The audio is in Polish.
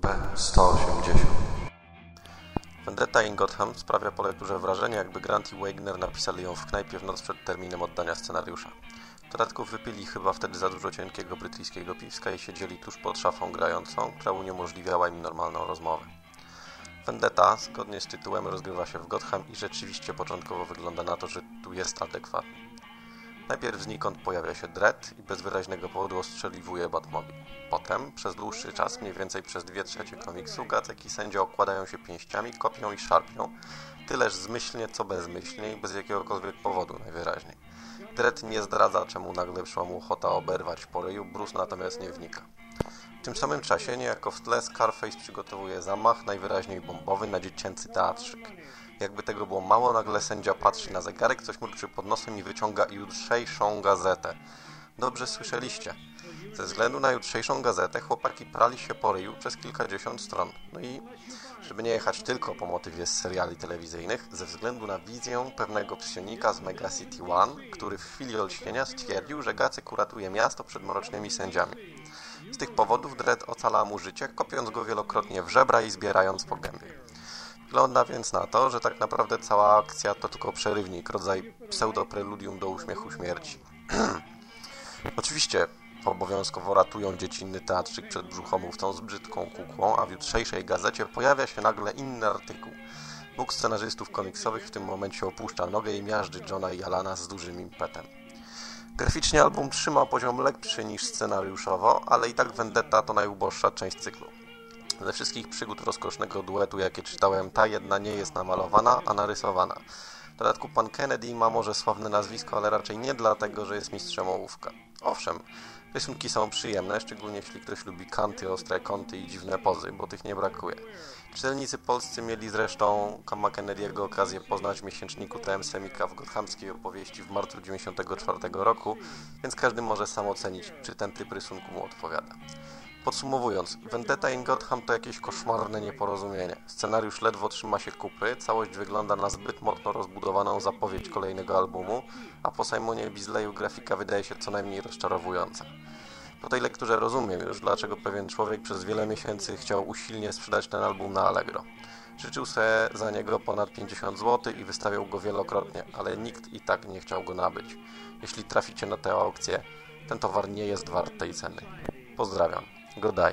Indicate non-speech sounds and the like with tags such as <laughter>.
B180 Vendetta in Gotham sprawia po lekturze wrażenie, jakby Grant i Wagner napisali ją w knajpie w noc przed terminem oddania scenariusza. W dodatku wypili chyba wtedy za dużo cienkiego brytyjskiego piwska i siedzieli tuż pod szafą grającą, która uniemożliwiała im normalną rozmowę. Vendetta, zgodnie z tytułem, rozgrywa się w Gotham i rzeczywiście początkowo wygląda na to, że tu jest adekwatny. Najpierw znikąd pojawia się Dredd i bez wyraźnego powodu ostrzeliwuje Batmobil. Potem, przez dłuższy czas, mniej więcej przez dwie trzecie komiksu, Gacek i sędzia okładają się pięściami, kopią i szarpią, tyleż zmyślnie, co bezmyślnie i bez jakiegokolwiek powodu najwyraźniej. Dredd nie zdradza, czemu nagle przyszła mu ochota oberwać po Bruce natomiast nie wnika. W tym samym czasie, niejako w tle, Scarface przygotowuje zamach, najwyraźniej bombowy, na dziecięcy teatrzyk. Jakby tego było mało, nagle sędzia patrzy na zegarek, coś mruczy pod nosem i wyciąga jutrzejszą gazetę. Dobrze słyszeliście. Ze względu na jutrzejszą gazetę chłopaki prali się po ryju przez kilkadziesiąt stron. No i żeby nie jechać tylko po motywie z seriali telewizyjnych, ze względu na wizję pewnego psionika z Mega City One, który w chwili olśnienia stwierdził, że Gacek uratuje miasto przed mrocznymi sędziami. Z tych powodów Dredd ocala mu życie, kopiąc go wielokrotnie w żebra i zbierając po gębie. Wygląda więc na to, że tak naprawdę cała akcja to tylko przerywnik, rodzaj pseudopreludium do uśmiechu śmierci. <clears throat> Oczywiście obowiązkowo ratują dziecinny teatrzyk przed brzuchomówcą z brzydką kukłą, a w jutrzejszej gazecie pojawia się nagle inny artykuł. Dwóch scenarzystów komiksowych w tym momencie opuszcza nogę i miażdży Johna i Alana z dużym impetem. Graficznie album trzyma poziom lepszy niż scenariuszowo, ale i tak Vendetta to najuboższa część cyklu. Ze wszystkich przygód rozkosznego duetu, jakie czytałem, ta jedna nie jest namalowana, a narysowana. W dodatku pan Kennedy ma może sławne nazwisko, ale raczej nie dlatego, że jest mistrzem ołówka. Owszem, rysunki są przyjemne, szczególnie jeśli ktoś lubi kanty, ostre kąty i dziwne pozy, bo tych nie brakuje. Czytelnicy polscy mieli zresztą Kama Kennedy'ego okazję poznać w miesięczniku TM Semika w gothamskiej opowieści w marcu 1994 roku, więc każdy może sam ocenić, czy ten typ rysunku mu odpowiada. Podsumowując, Vendetta in Gotham to jakieś koszmarne nieporozumienie. Scenariusz ledwo trzyma się kupy, całość wygląda na zbyt mocno rozbudowaną zapowiedź kolejnego albumu, a po Simonie Bizleyu grafika wydaje się co najmniej rozczarowująca. Po tej lekturze rozumiem już, dlaczego pewien człowiek przez wiele miesięcy chciał usilnie sprzedać ten album na Allegro. Życzył sobie za niego ponad 50 zł i wystawiał go wielokrotnie, ale nikt i tak nie chciał go nabyć. Jeśli traficie na tę aukcję, ten towar nie jest wart tej ceny. Pozdrawiam. Godaj.